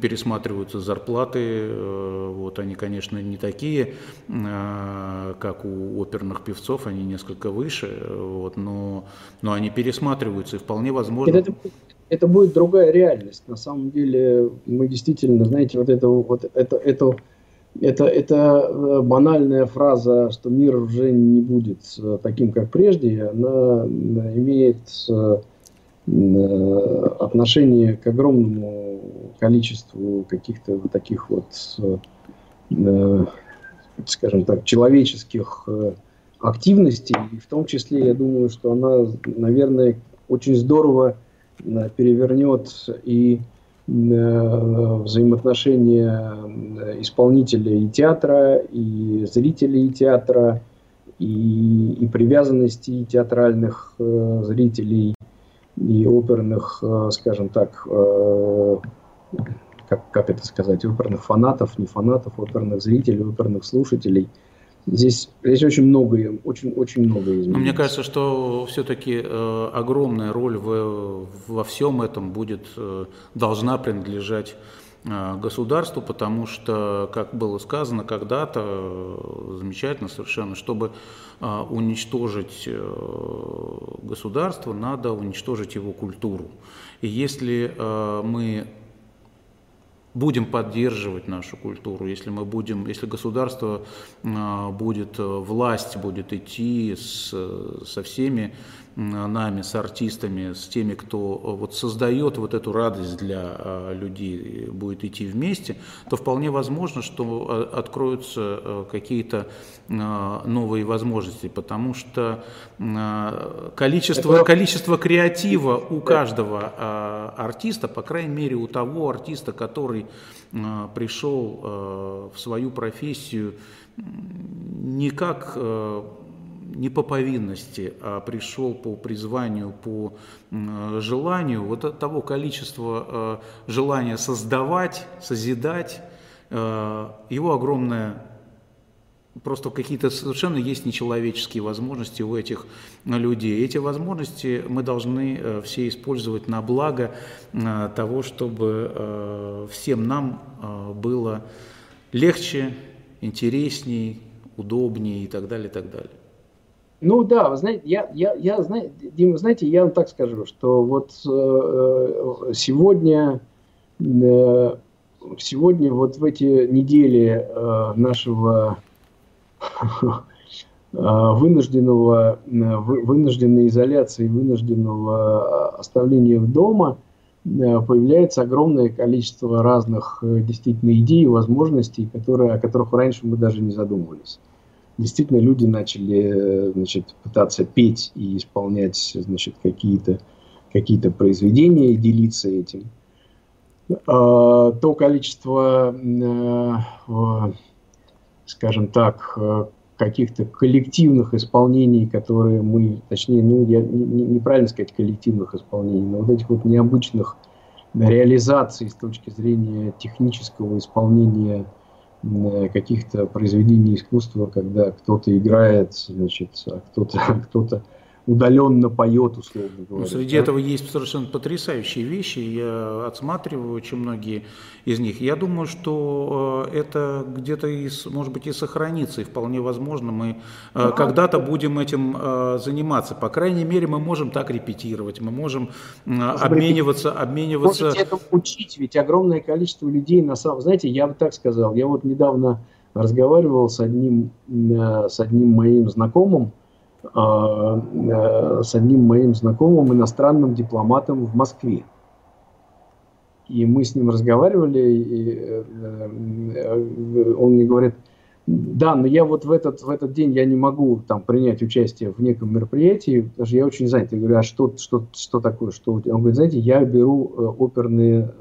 пересматриваются зарплаты. Э, вот они, конечно, не такие, как у оперных певцов, они несколько выше, вот, но, но они пересматриваются и вполне возможно... Это, это будет другая реальность. На самом деле мы действительно, знаете, вот это вот это, это это, это э, банальная фраза, что мир уже не будет э, таким, как прежде, она имеет э, отношение к огромному количеству каких-то вот таких вот, скажем так, человеческих активностей. И в том числе, я думаю, что она, наверное, очень здорово перевернет и взаимоотношения э, исполнителей и театра, и зрителей театра, и, и привязанности театральных э, зрителей и оперных, э, скажем так, э, как, как это сказать, оперных фанатов, не фанатов, оперных зрителей, оперных слушателей – Здесь, здесь очень много, очень, очень много изменений. Но мне кажется, что все-таки э, огромная роль в, во всем этом будет, э, должна принадлежать э, государству, потому что, как было сказано когда-то, э, замечательно совершенно, чтобы э, уничтожить э, государство, надо уничтожить его культуру. И если э, мы будем поддерживать нашу культуру, если мы будем, если государство будет, власть будет идти с, со всеми нами, с артистами, с теми, кто э, вот создает вот эту радость для э, людей, будет идти вместе, то вполне возможно, что э, откроются какие-то новые возможности, потому что количество, количество креатива у каждого артиста, по крайней мере у того артиста, который пришел в свою профессию не как не по повинности, а пришел по призванию, по желанию, вот от того количества э, желания создавать, созидать, э, его огромное Просто какие-то совершенно есть нечеловеческие возможности у этих людей. Эти возможности мы должны э, все использовать на благо того, чтобы всем нам было легче, интересней, удобнее и так далее, и так далее. Ну да, вы знаете, я, я, я знаете, Дима, знаете, я вам так скажу, что вот э, сегодня, э, сегодня вот в эти недели э, нашего э, вынужденного, э, вынужденной изоляции, вынужденного оставления в дома э, появляется огромное количество разных действительно идей и возможностей, которые, о которых раньше мы даже не задумывались действительно люди начали значит, пытаться петь и исполнять значит, какие-то какие произведения и делиться этим. А, то количество, э, скажем так, каких-то коллективных исполнений, которые мы, точнее, ну, я не, неправильно сказать коллективных исполнений, но вот этих вот необычных реализаций с точки зрения технического исполнения каких-то произведений искусства, когда кто-то играет, значит, а кто-то кто-то удаленно поет, условно ну, говоря. Ну, среди да? этого есть совершенно потрясающие вещи, я отсматриваю очень многие из них. Я думаю, что э, это где-то, и, может быть, и сохранится, и вполне возможно мы да. Э, когда-то будем этим э, заниматься. По крайней мере, мы можем так репетировать, мы можем обмениваться, обмениваться... Можете этому учить, ведь огромное количество людей, на самом... Знаете, я бы так сказал, я вот недавно разговаривал с одним, с одним моим знакомым, с одним моим знакомым иностранным дипломатом в Москве. И мы с ним разговаривали, и э, э, он мне говорит, да, но я вот в этот, в этот день я не могу там принять участие в неком мероприятии, потому что я очень занят. Я говорю, а что, что, что такое? Что? Он говорит, знаете, я беру оперные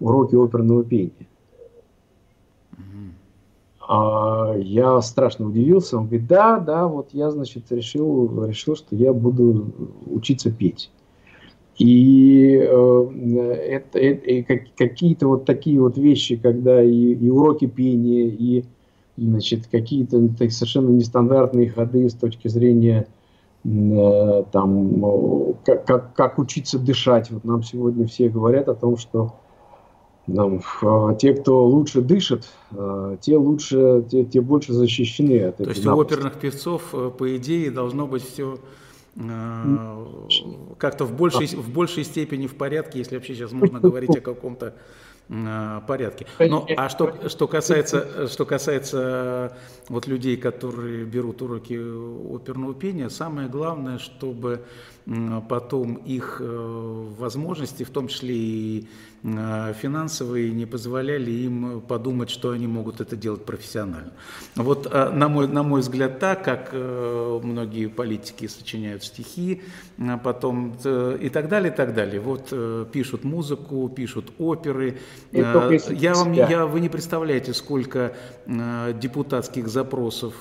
уроки оперного пения. А я страшно удивился. Он говорит, да, да, вот я, значит, решил, решил что я буду учиться петь. И э, это, это, какие-то вот такие вот вещи, когда и, и уроки пения, и значит, какие-то совершенно нестандартные ходы с точки зрения э, там, как, как, как учиться дышать. Вот нам сегодня все говорят о том, что нам, а, те, кто лучше дышит, а, те лучше, те, те больше защищены от. То есть напасти. у оперных певцов, э, по идее, должно быть все э, как-то в большей, в большей степени в порядке, если вообще сейчас можно говорить о каком-то э, порядке. Ну, а что, что касается, что касается вот людей, которые берут уроки оперного пения, самое главное, чтобы потом их возможности, в том числе и Э, финансовые не позволяли им подумать, что они могут это делать профессионально. Вот э, на мой, на мой взгляд так, как э, многие политики сочиняют стихи, потом и так далее, и так далее. Вот пишут музыку, пишут оперы. Я вам, я, вы не представляете, сколько депутатских запросов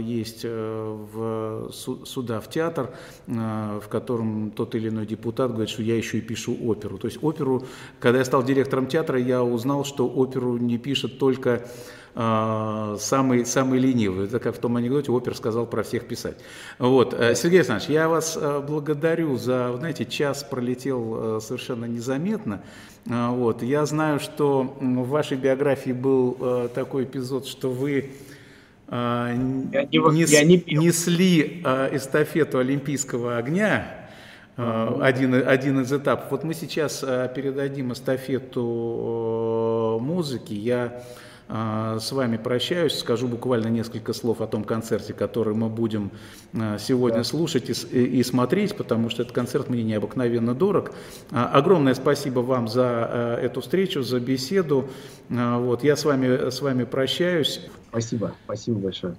есть в суда, в театр, в котором тот или иной депутат говорит, что я еще и пишу оперу. То есть оперу, когда я стал директором театра, я узнал, что оперу не пишет только э, самый, самый ленивый. Это как в том анекдоте опер сказал про всех писать. Вот. Э, Сергей Александрович, я вас э, благодарю за, знаете, час пролетел э, совершенно незаметно. Вот. Я знаю, что в вашей биографии был такой эпизод, что вы я не, нес, не несли эстафету Олимпийского огня Э, один, один из этапов. Вот мы сейчас передадим эстафету о музыке. Я а, с вами прощаюсь, скажу буквально несколько слов о том концерте, который мы будем а, сегодня да. слушать и, и смотреть, потому что этот концерт мне необыкновенно дорог. А, огромное спасибо вам за эту встречу, за беседу. Вот, я с вами, с вами прощаюсь. Спасибо, спасибо большое.